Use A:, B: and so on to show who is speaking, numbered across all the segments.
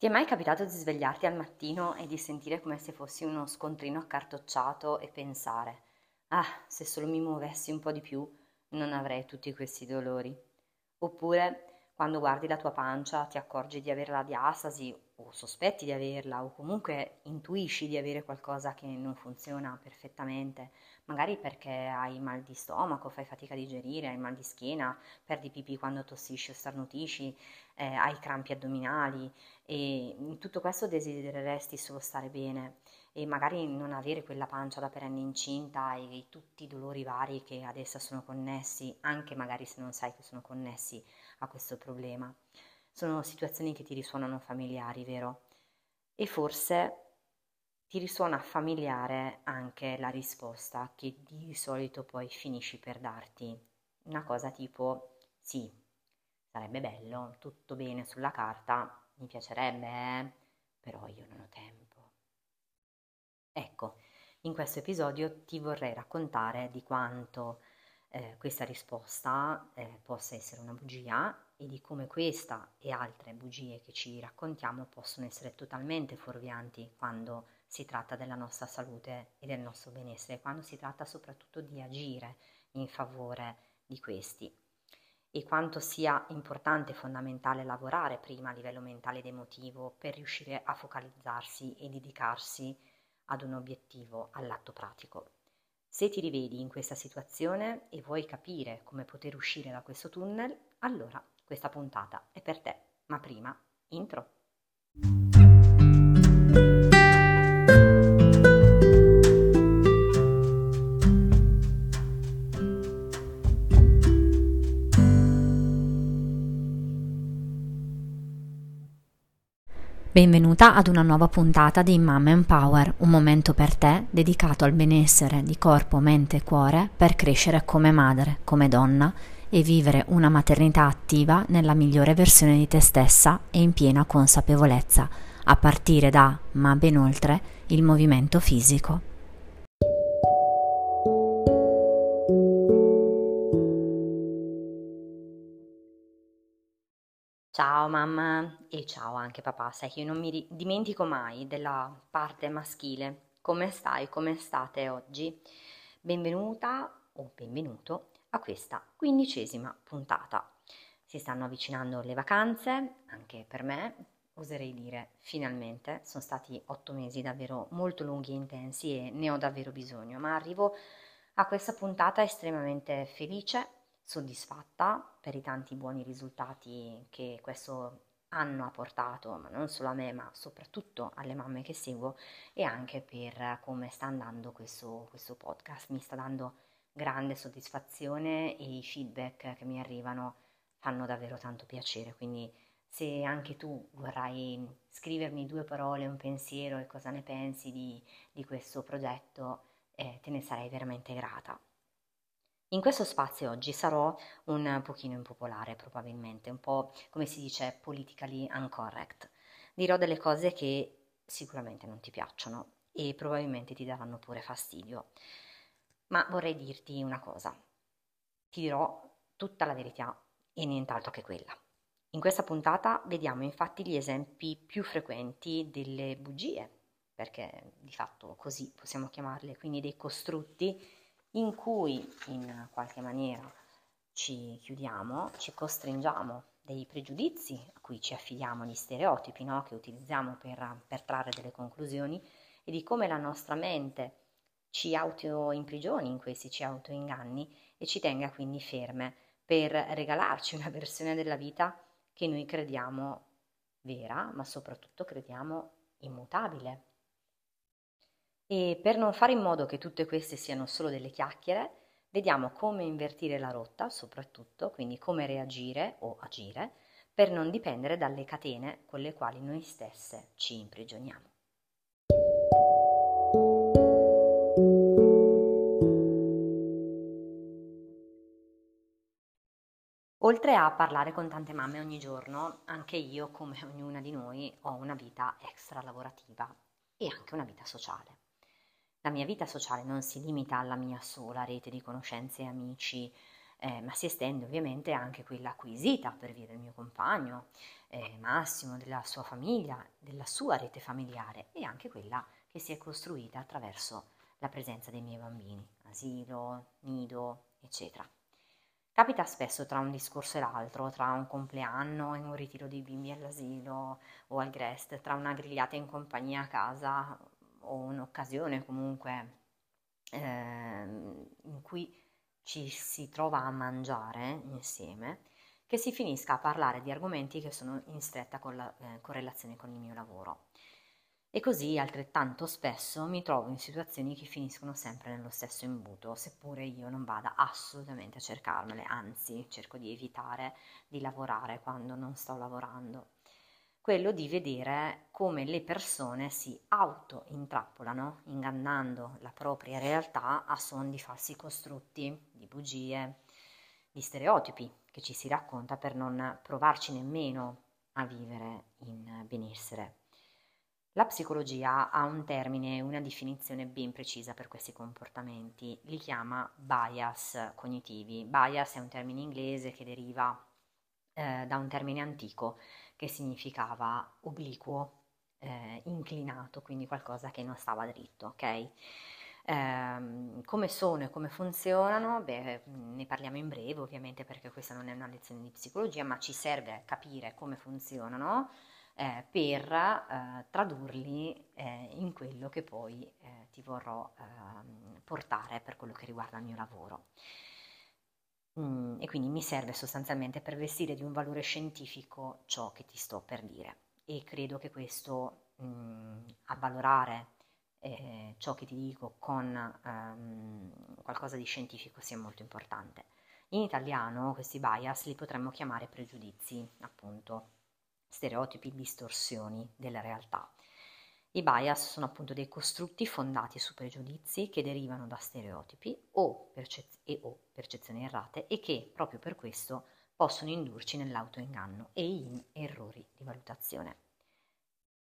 A: Ti è mai capitato di svegliarti al mattino e di sentire come se fossi uno scontrino accartocciato e pensare, ah, se solo mi muovessi un po' di più non avrei tutti questi dolori? Oppure quando guardi la tua pancia ti accorgi di avere la diastasi o sospetti di averla o comunque intuisci di avere qualcosa che non funziona perfettamente, magari perché hai mal di stomaco, fai fatica a digerire, hai mal di schiena, perdi pipì quando tossisci o starnutisci, eh, hai crampi addominali e in tutto questo desidereresti solo stare bene e magari non avere quella pancia da perenne incinta e, e tutti i dolori vari che ad essa sono connessi, anche magari se non sai che sono connessi a questo problema. Sono situazioni che ti risuonano familiari, vero? E forse ti risuona familiare anche la risposta che di solito poi finisci per darti. Una cosa tipo sì, sarebbe bello, tutto bene sulla carta, mi piacerebbe, eh? però io non ho tempo. Ecco, in questo episodio ti vorrei raccontare di quanto eh, questa risposta eh, possa essere una bugia e di come questa e altre bugie che ci raccontiamo possono essere totalmente fuorvianti quando si tratta della nostra salute e del nostro benessere, quando si tratta soprattutto di agire in favore di questi e quanto sia importante e fondamentale lavorare prima a livello mentale ed emotivo per riuscire a focalizzarsi e dedicarsi ad un obiettivo, all'atto pratico. Se ti rivedi in questa situazione e vuoi capire come poter uscire da questo tunnel, allora questa puntata è per te. Ma prima, intro. Benvenuta ad una nuova puntata di Mama Empower, un momento per te dedicato al benessere di corpo, mente e cuore per crescere come madre, come donna e vivere una maternità attiva nella migliore versione di te stessa e in piena consapevolezza, a partire da, ma ben oltre, il movimento fisico. Ciao mamma e ciao anche papà, sai che io non mi dimentico mai della parte maschile. Come stai? Come state oggi? Benvenuta o benvenuto a questa quindicesima puntata. Si stanno avvicinando le vacanze, anche per me, oserei dire finalmente, sono stati otto mesi davvero molto lunghi e intensi e ne ho davvero bisogno, ma arrivo a questa puntata estremamente felice soddisfatta per i tanti buoni risultati che questo anno ha portato, ma non solo a me, ma soprattutto alle mamme che seguo e anche per come sta andando questo, questo podcast. Mi sta dando grande soddisfazione e i feedback che mi arrivano fanno davvero tanto piacere, quindi se anche tu vorrai scrivermi due parole, un pensiero e cosa ne pensi di, di questo progetto, eh, te ne sarei veramente grata. In questo spazio oggi sarò un pochino impopolare probabilmente, un po' come si dice politically incorrect. Dirò delle cose che sicuramente non ti piacciono e probabilmente ti daranno pure fastidio. Ma vorrei dirti una cosa. Ti dirò tutta la verità e nient'altro che quella. In questa puntata vediamo infatti gli esempi più frequenti delle bugie, perché di fatto così possiamo chiamarle, quindi dei costrutti in cui in qualche maniera ci chiudiamo, ci costringiamo dei pregiudizi a cui ci affidiamo, gli stereotipi no? che utilizziamo per, per trarre delle conclusioni e di come la nostra mente ci autoimprigioni in questi, ci autoinganni e ci tenga quindi ferme per regalarci una versione della vita che noi crediamo vera, ma soprattutto crediamo immutabile. E per non fare in modo che tutte queste siano solo delle chiacchiere, vediamo come invertire la rotta, soprattutto, quindi come reagire o agire, per non dipendere dalle catene con le quali noi stesse ci imprigioniamo. Oltre a parlare con tante mamme ogni giorno, anche io, come ognuna di noi, ho una vita extra lavorativa e anche una vita sociale. La mia vita sociale non si limita alla mia sola rete di conoscenze e amici eh, ma si estende ovviamente anche quella acquisita per via del mio compagno, eh, Massimo, della sua famiglia, della sua rete familiare e anche quella che si è costruita attraverso la presenza dei miei bambini, asilo, nido, eccetera. Capita spesso tra un discorso e l'altro, tra un compleanno e un ritiro dei bimbi all'asilo o al Grest, tra una grigliata in compagnia a casa o un'occasione comunque eh, in cui ci si trova a mangiare insieme, che si finisca a parlare di argomenti che sono in stretta colla- eh, correlazione con il mio lavoro. E così altrettanto spesso mi trovo in situazioni che finiscono sempre nello stesso imbuto, seppure io non vada assolutamente a cercarmele, anzi cerco di evitare di lavorare quando non sto lavorando. Quello di vedere come le persone si auto-intrappolano, ingannando la propria realtà a suon di falsi costrutti, di bugie, di stereotipi che ci si racconta per non provarci nemmeno a vivere in benessere. La psicologia ha un termine una definizione ben precisa per questi comportamenti, li chiama bias cognitivi. Bias è un termine inglese che deriva eh, da un termine antico che significava obliquo, eh, inclinato, quindi qualcosa che non stava dritto, ok? Eh, come sono e come funzionano? Beh, ne parliamo in breve ovviamente perché questa non è una lezione di psicologia, ma ci serve capire come funzionano eh, per eh, tradurli eh, in quello che poi eh, ti vorrò ehm, portare per quello che riguarda il mio lavoro. Mm, e quindi mi serve sostanzialmente per vestire di un valore scientifico ciò che ti sto per dire e credo che questo mm, avvalorare eh, ciò che ti dico con ehm, qualcosa di scientifico sia molto importante. In italiano questi bias li potremmo chiamare pregiudizi, appunto, stereotipi, distorsioni della realtà. I bias sono appunto dei costrutti fondati su pregiudizi che derivano da stereotipi o, percez- e o percezioni errate e che proprio per questo possono indurci nell'autoinganno e in errori di valutazione.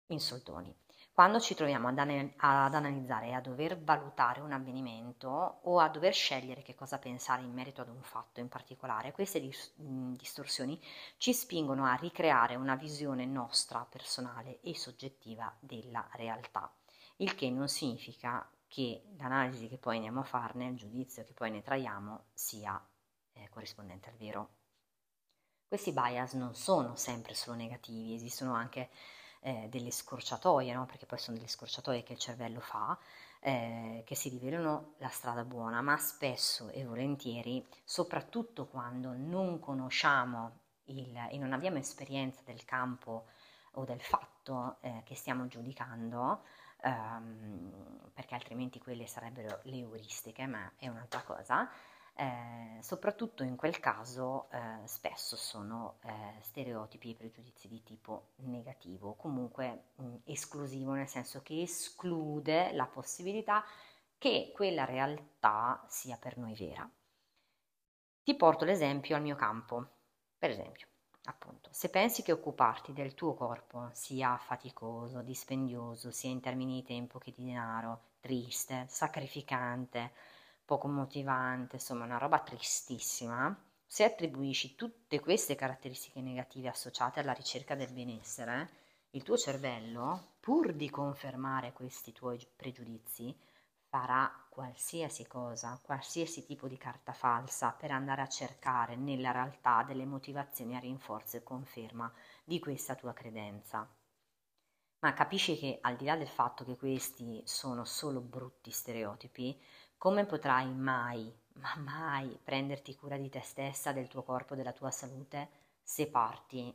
A: In soldoni. Quando ci troviamo ad, an- ad, analizzare e a dover valutare un avvenimento o a dover scegliere che cosa pensare in merito ad un fatto in particolare, queste dis- distorsioni ci spingono a ricreare una visione nostra personale e soggettiva della realtà, il che non significa che l'analisi che poi andiamo a farne, il giudizio che poi ne traiamo, sia eh, corrispondente al vero. Questi bias non sono sempre solo negativi, esistono anche eh, delle scorciatoie, no? perché poi sono delle scorciatoie che il cervello fa, eh, che si rivelano la strada buona, ma spesso e volentieri, soprattutto quando non conosciamo il, e non abbiamo esperienza del campo o del fatto eh, che stiamo giudicando, ehm, perché altrimenti quelle sarebbero le euristiche, ma è un'altra cosa, eh, soprattutto in quel caso eh, spesso sono eh, stereotipi e pregiudizi di tipo negativo, comunque mh, esclusivo, nel senso che esclude la possibilità che quella realtà sia per noi vera. Ti porto l'esempio al mio campo, per esempio. Appunto, se pensi che occuparti del tuo corpo sia faticoso, dispendioso, sia in termini di tempo che di denaro, triste, sacrificante, poco motivante, insomma una roba tristissima, se attribuisci tutte queste caratteristiche negative associate alla ricerca del benessere, il tuo cervello, pur di confermare questi tuoi pregiudizi, farà qualsiasi cosa, qualsiasi tipo di carta falsa per andare a cercare nella realtà delle motivazioni a rinforzo e conferma di questa tua credenza. Ma capisci che al di là del fatto che questi sono solo brutti stereotipi, come potrai mai, ma mai prenderti cura di te stessa, del tuo corpo, della tua salute, se parti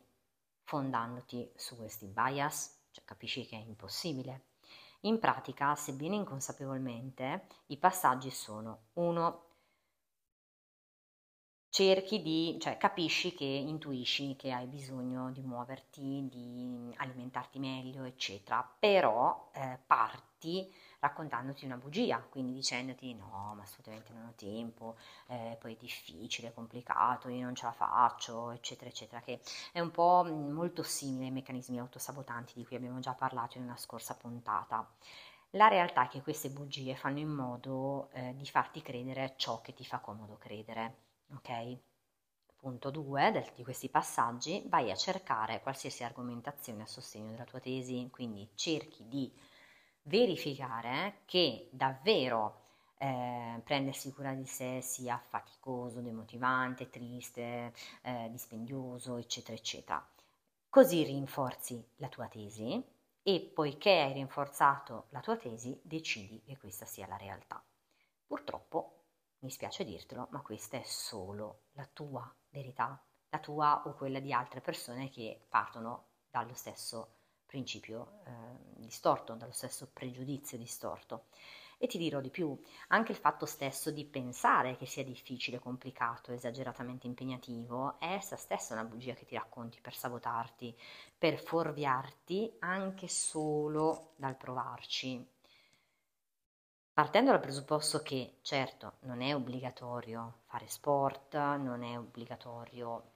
A: fondandoti su questi bias? Cioè, capisci che è impossibile. In pratica, sebbene inconsapevolmente, i passaggi sono 1 cerchi di, cioè capisci che intuisci che hai bisogno di muoverti, di alimentarti meglio, eccetera, però eh, parti raccontandoti una bugia, quindi dicendoti no, ma assolutamente non ho tempo, eh, poi è difficile, è complicato, io non ce la faccio, eccetera, eccetera, che è un po' molto simile ai meccanismi autosabotanti di cui abbiamo già parlato in una scorsa puntata. La realtà è che queste bugie fanno in modo eh, di farti credere ciò che ti fa comodo credere ok? Punto 2 di questi passaggi, vai a cercare qualsiasi argomentazione a sostegno della tua tesi, quindi cerchi di verificare che davvero eh, prendersi cura di sé sia faticoso, demotivante, triste, eh, dispendioso, eccetera, eccetera. Così rinforzi la tua tesi e poiché hai rinforzato la tua tesi, decidi che questa sia la realtà. Purtroppo, mi spiace dirtelo, ma questa è solo la tua verità, la tua o quella di altre persone che partono dallo stesso principio eh, distorto, dallo stesso pregiudizio distorto. E ti dirò di più, anche il fatto stesso di pensare che sia difficile, complicato, esageratamente impegnativo, è essa stessa una bugia che ti racconti per sabotarti, per fuorviarti anche solo dal provarci. Partendo dal presupposto che, certo, non è obbligatorio fare sport, non è obbligatorio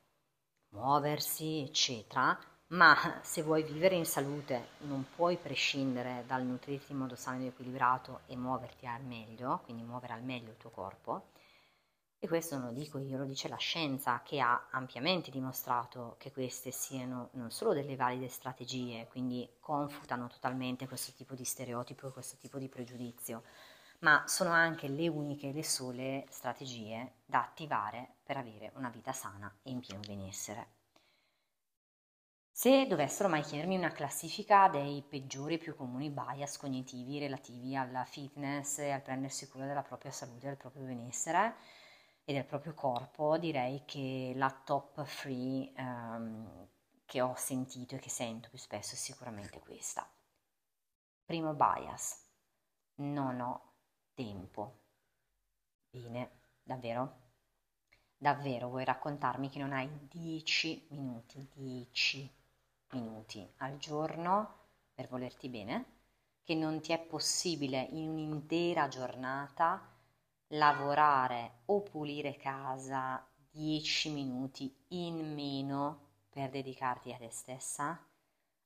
A: muoversi, eccetera, ma se vuoi vivere in salute non puoi prescindere dal nutrirti in modo sano ed equilibrato e muoverti al meglio, quindi muovere al meglio il tuo corpo. E questo non lo dico io, lo dice la scienza che ha ampiamente dimostrato che queste siano non solo delle valide strategie, quindi confutano totalmente questo tipo di stereotipo e questo tipo di pregiudizio, ma sono anche le uniche e le sole strategie da attivare per avere una vita sana e in pieno benessere. Se dovessero mai chiedermi una classifica dei peggiori e più comuni bias cognitivi relativi alla fitness e al prendersi cura della propria salute, del proprio benessere e del proprio corpo, direi che la top 3 um, che ho sentito e che sento più spesso è sicuramente questa. Primo bias, non ho tempo. Bene, davvero? Davvero vuoi raccontarmi che non hai 10 minuti, 10 minuti al giorno per volerti bene, che non ti è possibile in un'intera giornata lavorare o pulire casa 10 minuti in meno per dedicarti a te stessa,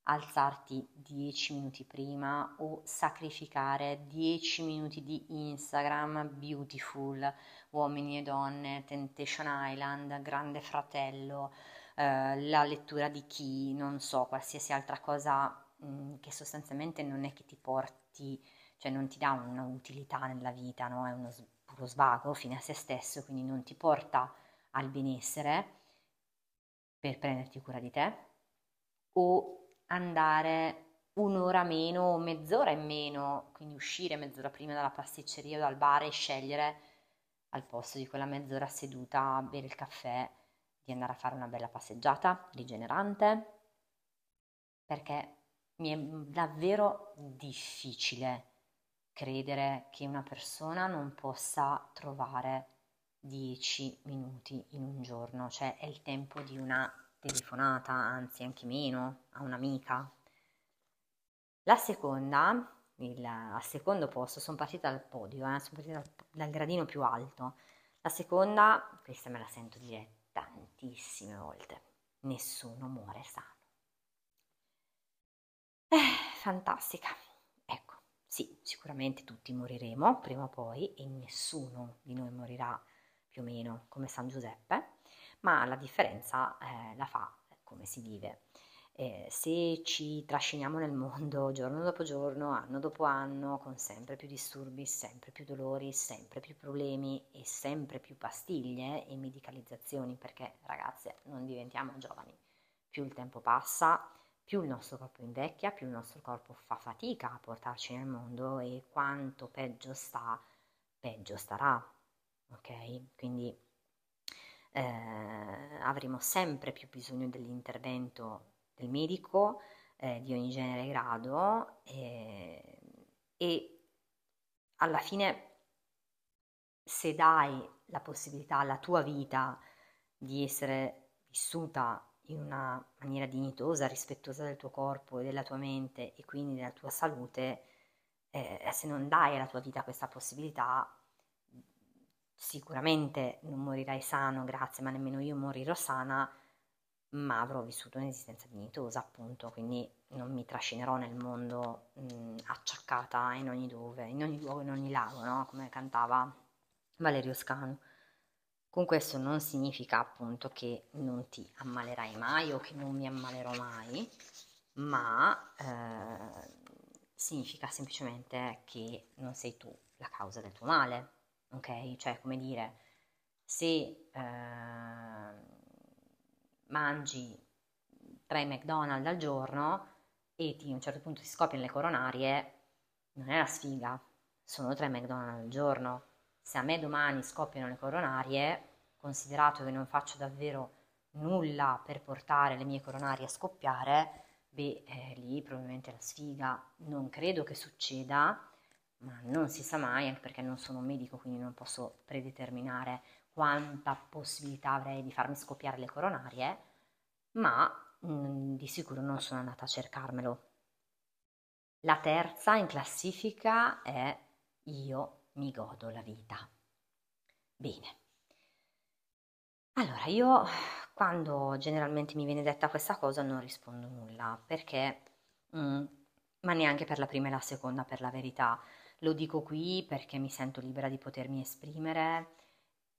A: alzarti 10 minuti prima o sacrificare 10 minuti di Instagram beautiful, uomini e donne, Temptation Island, Grande Fratello, eh, la lettura di chi, non so, qualsiasi altra cosa mh, mm, che sostanzialmente non è che ti porti, cioè non ti dà un'utilità nella vita, no? è uno puro svago fine a se stesso, quindi non ti porta al benessere per prenderti cura di te o andare un'ora meno o mezz'ora in meno, quindi uscire mezz'ora prima dalla pasticceria o dal bar e scegliere al posto di quella mezz'ora seduta a bere il caffè di andare a fare una bella passeggiata rigenerante, perché mi è davvero difficile credere che una persona non possa trovare 10 minuti in un giorno, cioè è il tempo di una telefonata, anzi anche meno, a un'amica. La seconda, il, al secondo posto, sono partita dal podio, eh, sono partita dal, dal gradino più alto. La seconda, questa me la sento dire tantissime volte. Nessuno muore sano. Eh, fantastica. Ecco, sì, sicuramente tutti moriremo prima o poi e nessuno di noi morirà più o meno come San Giuseppe, ma la differenza eh, la fa come si vive eh, se ci trasciniamo nel mondo giorno dopo giorno, anno dopo anno, con sempre più disturbi, sempre più dolori, sempre più problemi e sempre più pastiglie e medicalizzazioni, perché ragazze non diventiamo giovani, più il tempo passa, più il nostro corpo invecchia, più il nostro corpo fa fatica a portarci nel mondo e quanto peggio sta, peggio starà. Ok? Quindi eh, avremo sempre più bisogno dell'intervento del medico eh, di ogni genere e grado eh, e alla fine se dai la possibilità alla tua vita di essere vissuta in una maniera dignitosa, rispettosa del tuo corpo e della tua mente e quindi della tua salute, eh, se non dai alla tua vita questa possibilità, sicuramente non morirai sano, grazie, ma nemmeno io morirò sana ma avrò vissuto un'esistenza dignitosa, appunto, quindi non mi trascinerò nel mondo mh, acciaccata in ogni dove, in ogni luogo, in ogni lago, no? come cantava Valerio Scano. Con questo non significa appunto che non ti ammalerai mai o che non mi ammalerò mai, ma eh, significa semplicemente che non sei tu la causa del tuo male, ok? Cioè, come dire, se eh, mangi tre McDonald's al giorno e ti, a un certo punto ti scoppiano le coronarie, non è la sfiga, sono tre McDonald's al giorno. Se a me domani scoppiano le coronarie, considerato che non faccio davvero nulla per portare le mie coronarie a scoppiare, beh, eh, lì probabilmente la sfiga non credo che succeda, ma non si sa mai, anche perché non sono un medico, quindi non posso predeterminare quanta possibilità avrei di farmi scoppiare le coronarie, ma mh, mm, di sicuro non sono andata a cercarmelo. La terza in classifica è io mi godo la vita. Bene. Allora, io quando generalmente mi viene detta questa cosa non rispondo nulla perché, mm, ma neanche per la prima e la seconda, per la verità. Lo dico qui perché mi sento libera di potermi esprimere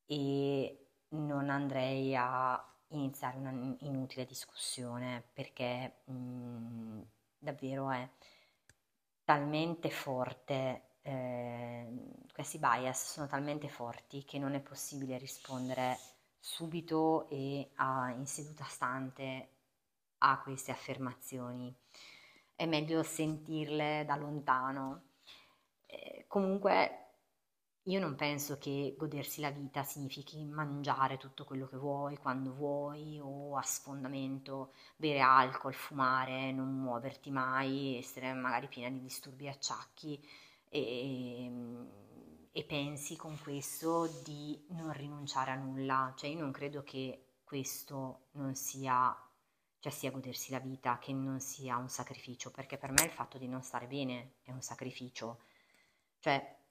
A: e non andrei a iniziare una inutile discussione perché mh, mm, davvero è talmente forte, eh, questi bias sono talmente forti che non è possibile rispondere subito e a, in seduta stante a queste affermazioni. È meglio sentirle da lontano. Eh, comunque io non penso che godersi la vita significhi mangiare tutto quello che vuoi, quando vuoi, o a sfondamento, bere alcol, fumare, non muoverti mai, essere magari piena di disturbi e acciacchi e, e pensi con questo di non rinunciare a nulla. Cioè io non credo che questo non sia, cioè sia godersi la vita, che non sia un sacrificio, perché per me il fatto di non stare bene è un sacrificio. Cioè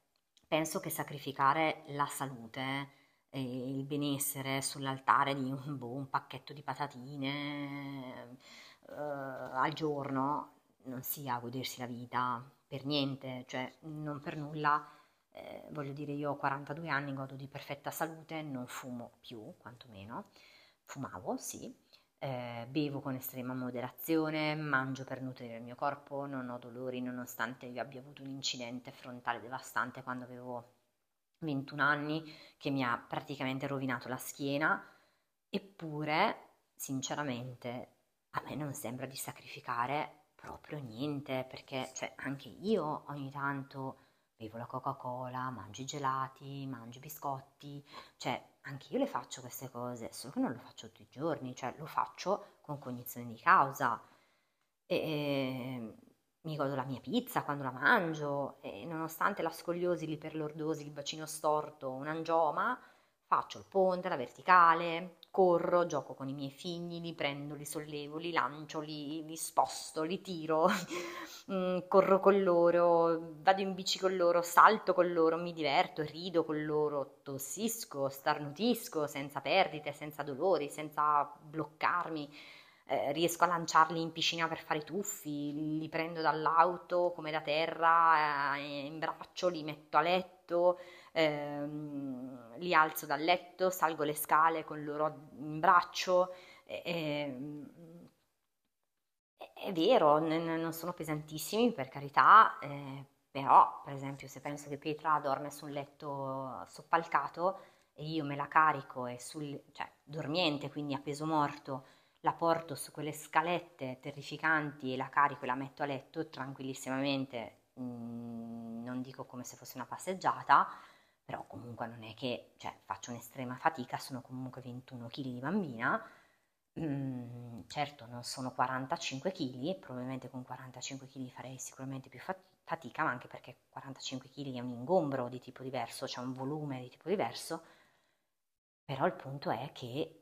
A: penso che sacrificare la salute e il benessere sull'altare di un, boh, un pacchetto di patatine uh, al giorno non sia godersi la vita per niente, cioè non per nulla. Eh, voglio dire, io ho 42 anni, godo di perfetta salute, non fumo più, quantomeno. Fumavo, sì, eh, bevo con estrema moderazione, mangio per nutrire il mio corpo, non ho dolori nonostante io abbia avuto un incidente frontale devastante quando avevo 21 anni che mi ha praticamente rovinato la schiena, eppure sinceramente a me non sembra di sacrificare proprio niente perché cioè, anche io ogni tanto bevo la Coca-Cola, mangio i gelati, mangio i biscotti, cioè anche io le faccio queste cose, solo che non lo faccio tutti i giorni, cioè lo faccio con cognizione di causa. E, e, mi godo la mia pizza quando la mangio e nonostante la scoliosi, l'iperlordosi, il bacino storto, un angioma, faccio il ponte, la verticale, corro, gioco con i miei figli, li prendo, li sollevo, li lancio, li, li sposto, li tiro, mm, corro con loro, vado in bici con loro, salto con loro, mi diverto, rido con loro, tossisco, starnutisco senza perdite, senza dolori, senza bloccarmi. Eh, riesco a lanciarli in piscina per fare i tuffi, li prendo dall'auto come da terra, eh, in braccio, li metto a letto, ehm, li alzo dal letto, salgo le scale con loro in braccio. E, è vero, non sono pesantissimi per carità, eh, però per esempio se penso che Petra dorme su un letto soppalcato e io me la carico e sul, cioè dormiente, quindi a peso morto, la porto su quelle scalette terrificanti e la carico e la metto a letto tranquillissimamente, mm, non dico come se fosse una passeggiata, però comunque non è che cioè, faccio un'estrema fatica, sono comunque 21 kg di bambina, mm, certo non sono 45 kg, probabilmente con 45 kg farei sicuramente più fatica, ma anche perché 45 kg è un ingombro di tipo diverso, c'è cioè un volume di tipo diverso, però il punto è che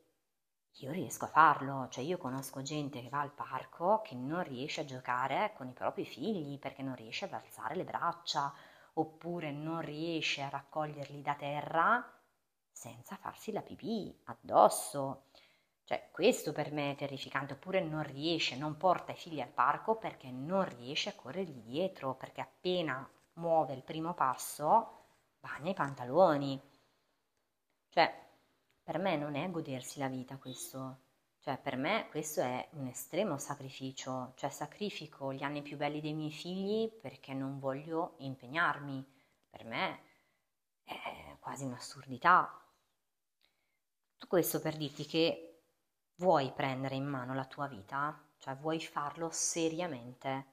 A: io riesco a farlo, cioè io conosco gente che va al parco che non riesce a giocare con i propri figli perché non riesce ad alzare le braccia oppure non riesce a raccoglierli da terra senza farsi la pipì addosso. Cioè, questo per me è terrificante, oppure non riesce, non porta i figli al parco perché non riesce a corrergli dietro, perché appena muove il primo passo bagna i pantaloni. Cioè, Per me non è godersi la vita questo, cioè per me questo è un estremo sacrificio, cioè sacrifico gli anni più belli dei miei figli perché non voglio impegnarmi. Per me è quasi un'assurdità. Tutto questo per dirti che vuoi prendere in mano la tua vita, cioè vuoi farlo seriamente.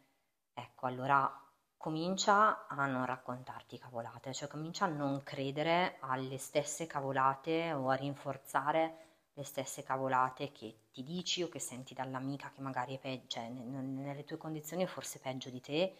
A: Ecco, allora comincia a non raccontarti cavolate, cioè comincia a non credere alle stesse cavolate o a rinforzare le stesse cavolate che ti dici o che senti dall'amica che magari è peggio, cioè, nelle tue condizioni è forse peggio di te,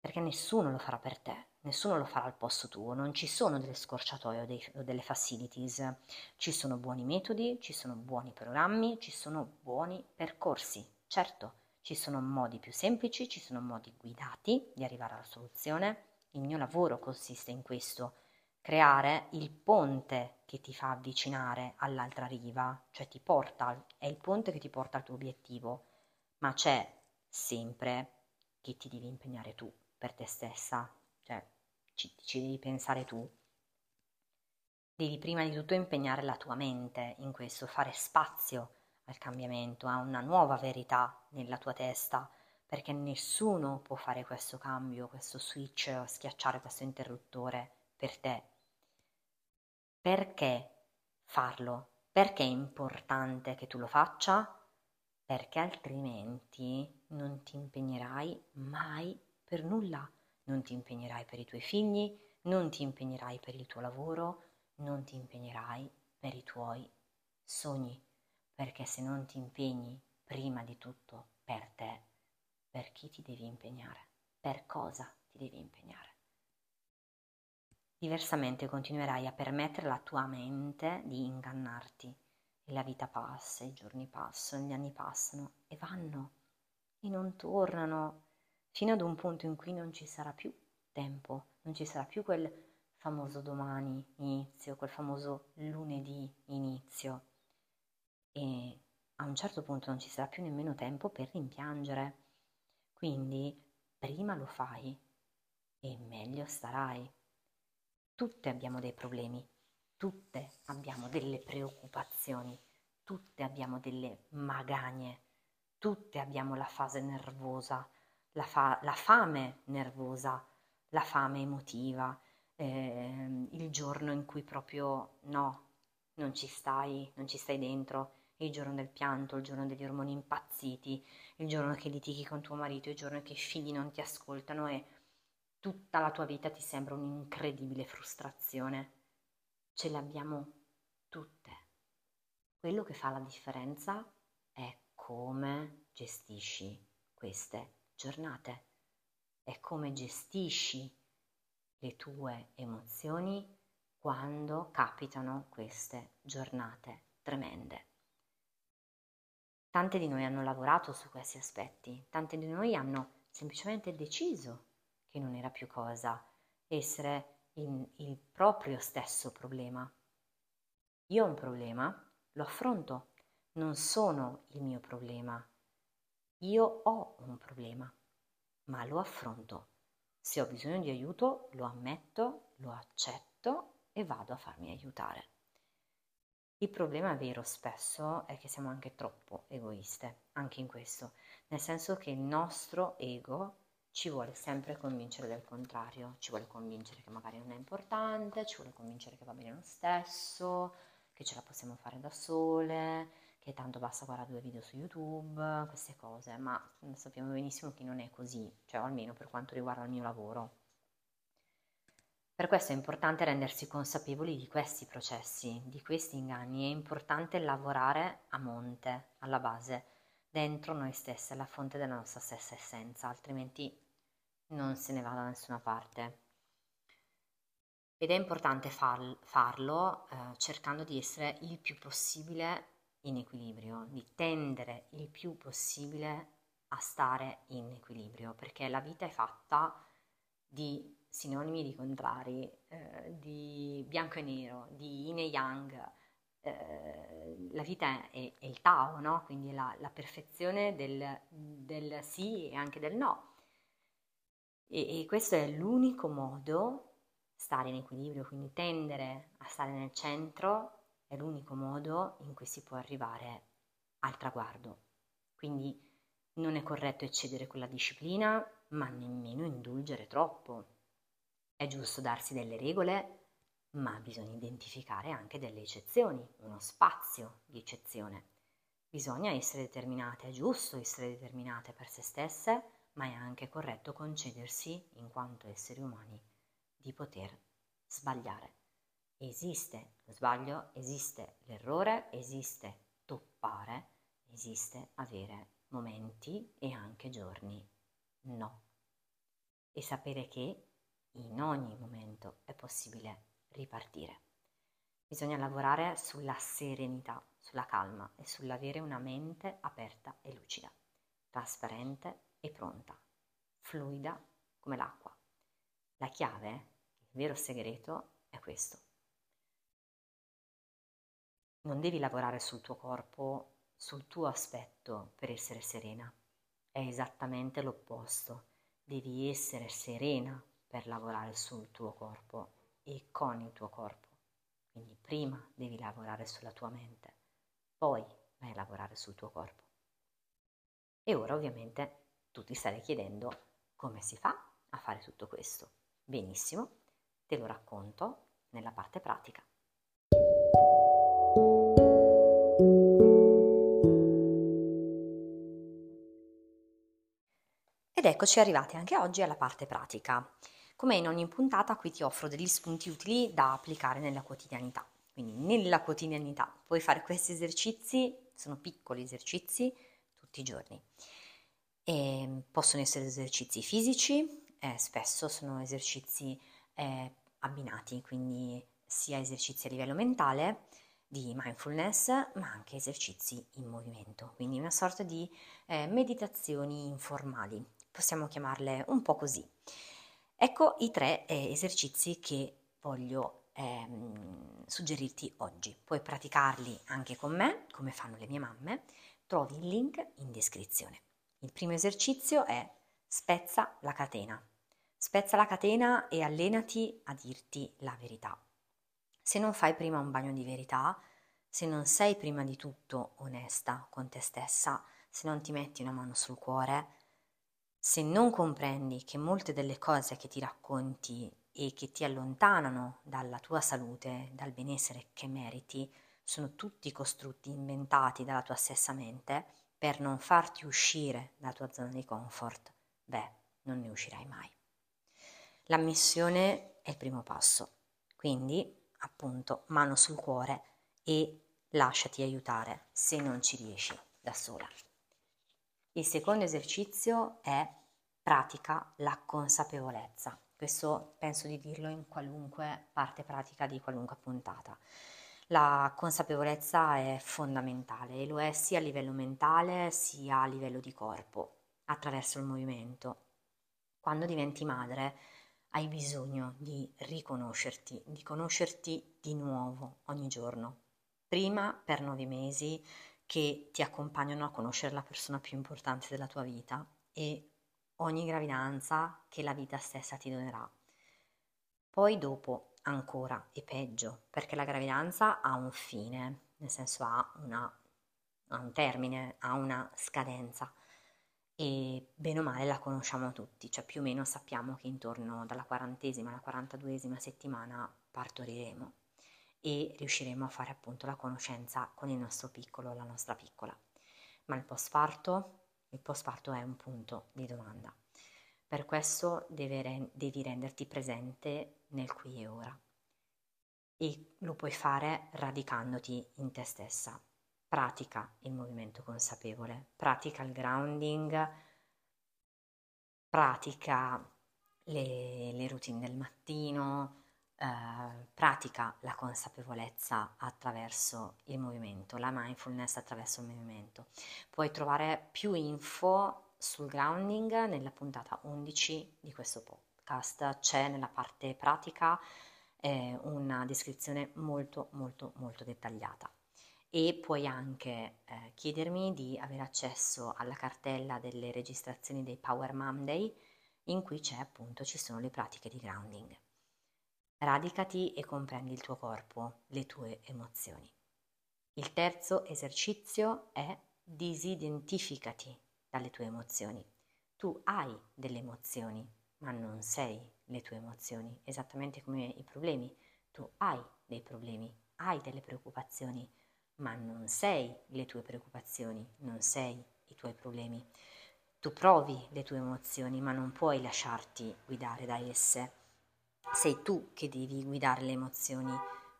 A: perché nessuno lo farà per te, nessuno lo farà al posto tuo, non ci sono delle scorciatoie o, dei, o delle facilities, ci sono buoni metodi, ci sono buoni programmi, ci sono buoni percorsi, certo, ci sono modi più semplici, ci sono modi guidati di arrivare alla soluzione, il mio lavoro consiste in questo, creare il ponte che ti fa avvicinare all'altra riva, cioè ti porta, è il ponte che ti porta al tuo obiettivo, ma c'è sempre che ti devi impegnare tu per te stessa, cioè ci, ci devi pensare tu. Devi prima di tutto impegnare la tua mente in questo, fare spazio al cambiamento, a una nuova verità nella tua testa, perché nessuno può fare questo cambio, questo switch, schiacciare questo interruttore per te perché farlo? Perché è importante che tu lo faccia? Perché altrimenti non ti impegnerai mai per nulla. Non ti impegnerai per i tuoi figli, non ti impegnerai per il tuo lavoro, non ti impegnerai per i tuoi sogni. Perché se non ti impegni prima di tutto per te, per chi ti devi impegnare? Per cosa ti devi impegnare? Diversamente continuerai a permettere alla tua mente di ingannarti la vita passa, i giorni passano, gli anni passano e vanno e non tornano fino ad un punto in cui non ci sarà più tempo, non ci sarà più quel famoso domani inizio, quel famoso lunedì inizio e a un certo punto non ci sarà più nemmeno tempo per rimpiangere. Quindi prima lo fai e meglio starai. Tutte abbiamo dei problemi, tutte abbiamo delle preoccupazioni, tutte abbiamo delle magagne, tutte abbiamo la fase nervosa, la, fa- la fame nervosa, la fame emotiva, eh, il giorno in cui proprio no, non ci stai, non ci stai dentro, il giorno del pianto, il giorno degli ormoni impazziti, il giorno che litighi con tuo marito, il giorno che i figli non ti ascoltano e tutta la tua vita ti sembra un'incredibile frustrazione. Ce le abbiamo tutte. Quello che fa la differenza è come gestisci queste giornate, è come gestisci le tue emozioni quando capitano queste giornate tremende. Tante di noi hanno lavorato su questi aspetti, tante di noi hanno semplicemente deciso che non era più cosa, essere il proprio stesso problema. Io ho un problema, lo affronto, non sono il mio problema. Io ho un problema, ma lo affronto. Se ho bisogno di aiuto, lo ammetto, lo accetto e vado a farmi aiutare. Il problema vero spesso è che siamo anche troppo egoiste, anche in questo, nel senso che il nostro ego ci vuole sempre convincere del contrario, ci vuole convincere che magari non è importante, ci vuole convincere che va bene lo stesso, che ce la possiamo fare da sole, che tanto basta guardare due video su YouTube, queste cose, ma sappiamo benissimo che non è così, cioè almeno per quanto riguarda il mio lavoro. Per questo è importante rendersi consapevoli di questi processi, di questi inganni, è importante lavorare a monte, alla base, dentro noi stessi, alla fonte della nostra stessa essenza, altrimenti non se ne va da nessuna parte. Ed è importante far, farlo eh, cercando di essere il più possibile in equilibrio, di tendere il più possibile a stare in equilibrio, perché la vita è fatta di sinonimi di contrari, eh, di bianco e nero, di yin e yang. Eh, la vita è, è, il Tao, no? quindi la, la perfezione del, del sì e anche del no. E, e questo è l'unico modo stare in equilibrio, quindi tendere a stare nel centro è l'unico modo in cui si può arrivare al traguardo. Quindi non è corretto eccedere con la disciplina, ma nemmeno indulgere troppo. È giusto darsi delle regole, ma bisogna identificare anche delle eccezioni, uno spazio di eccezione. Bisogna essere determinate, è giusto essere determinate per se stesse, ma è anche corretto concedersi, in quanto esseri umani, di poter sbagliare. Esiste lo sbaglio, esiste l'errore, esiste toppare, esiste avere momenti e anche giorni no. E sapere che in ogni momento è possibile ripartire. Bisogna lavorare sulla serenità, sulla calma e sull'avere una mente aperta e lucida, trasparente e pronta, fluida come l'acqua. La chiave, il vero segreto è questo. Non devi lavorare sul tuo corpo, sul tuo aspetto per essere serena. È esattamente l'opposto. Devi essere serena per lavorare sul tuo corpo e con il tuo corpo. Quindi prima devi lavorare sulla tua mente, poi vai a lavorare sul tuo corpo. E ora ovviamente tu ti stai chiedendo come si fa a fare tutto questo. Benissimo, te lo racconto nella parte pratica. Ed eccoci arrivati anche oggi alla parte pratica. Come in ogni puntata, qui ti offro degli spunti utili da applicare nella quotidianità. Quindi nella quotidianità puoi fare questi esercizi, sono piccoli esercizi, tutti i giorni. E possono essere esercizi fisici, eh, spesso sono esercizi eh, abbinati, quindi sia esercizi a livello mentale di mindfulness, ma anche esercizi in movimento, quindi una sorta di eh, meditazioni informali, possiamo chiamarle un po' così. Ecco i tre eh, esercizi che voglio ehm, suggerirti oggi. Puoi praticarli anche con me, come fanno le mie mamme. Trovi il link in descrizione. Il primo esercizio è spezza la catena. Spezza la catena e allenati a dirti la verità. Se non fai prima un bagno di verità, se non sei prima di tutto onesta con te stessa, se non ti metti una mano sul cuore, se non comprendi che molte delle cose che ti racconti e che ti allontanano dalla tua salute, dal benessere che meriti, sono tutti costrutti inventati dalla tua stessa mente per non farti uscire dalla tua zona di comfort, beh, non ne uscirai mai. L'ammissione è il primo passo, quindi appunto mano sul cuore e lasciati aiutare se non ci riesci da sola. Il secondo esercizio è pratica la consapevolezza. Questo penso di dirlo in qualunque parte pratica di qualunque puntata. La consapevolezza è fondamentale e lo è sia a livello mentale sia a livello di corpo, attraverso il movimento. Quando diventi madre hai bisogno di riconoscerti, di conoscerti di nuovo ogni giorno. Prima per nove mesi che ti accompagnano a conoscere la persona più importante della tua vita e ogni gravidanza che la vita stessa ti donerà. Poi dopo ancora e peggio, perché la gravidanza ha un fine, nel senso ha, una, ha un termine, ha una scadenza e bene o male la conosciamo tutti, cioè più o meno sappiamo che intorno dalla quarantesima alla quarantaduesima settimana partoriremo e riusciremo a fare appunto la conoscenza con il nostro piccolo la nostra piccola. Ma il postparto, il postparto è un punto di domanda. Per questo deve, devi renderti presente nel qui e ora e lo puoi fare radicandoti in te stessa. Pratica il movimento consapevole, pratica il grounding, pratica le, le routine del mattino, eh, pratica la consapevolezza attraverso il movimento, la mindfulness attraverso il movimento. Puoi trovare più info sul grounding nella puntata 11 di questo podcast, c'è nella parte pratica eh, una descrizione molto molto molto dettagliata e puoi anche eh, chiedermi di avere accesso alla cartella delle registrazioni dei Power Monday in cui c'è appunto ci sono le pratiche di grounding. Radicati e comprendi il tuo corpo, le tue emozioni. Il terzo esercizio è disidentificati dalle tue emozioni. Tu hai delle emozioni, ma non sei le tue emozioni, esattamente come i problemi. Tu hai dei problemi, hai delle preoccupazioni, ma non sei le tue preoccupazioni, non sei i tuoi problemi. Tu provi le tue emozioni, ma non puoi lasciarti guidare da esse. Sei tu che devi guidare le emozioni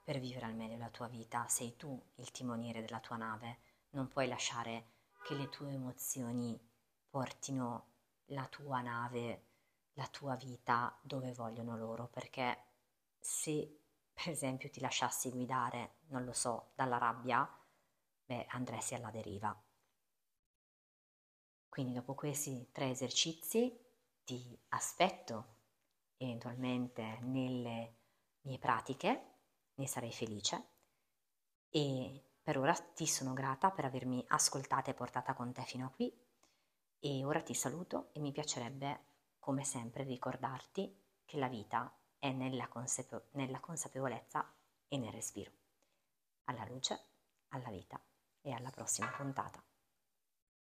A: per vivere al meglio la tua vita, sei tu il timoniere della tua nave, non puoi lasciare che le tue emozioni portino la tua nave, la tua vita dove vogliono loro, perché se per esempio ti lasciassi guidare, non lo so, dalla rabbia, beh, andresti alla deriva. Quindi dopo questi tre esercizi ti aspetto eventualmente nelle mie pratiche, ne sarei felice e per ora ti sono grata per avermi ascoltata e portata con te fino a qui e ora ti saluto e mi piacerebbe come sempre ricordarti che la vita è nella, consape- nella consapevolezza e nel respiro. Alla luce, alla vita e alla prossima puntata.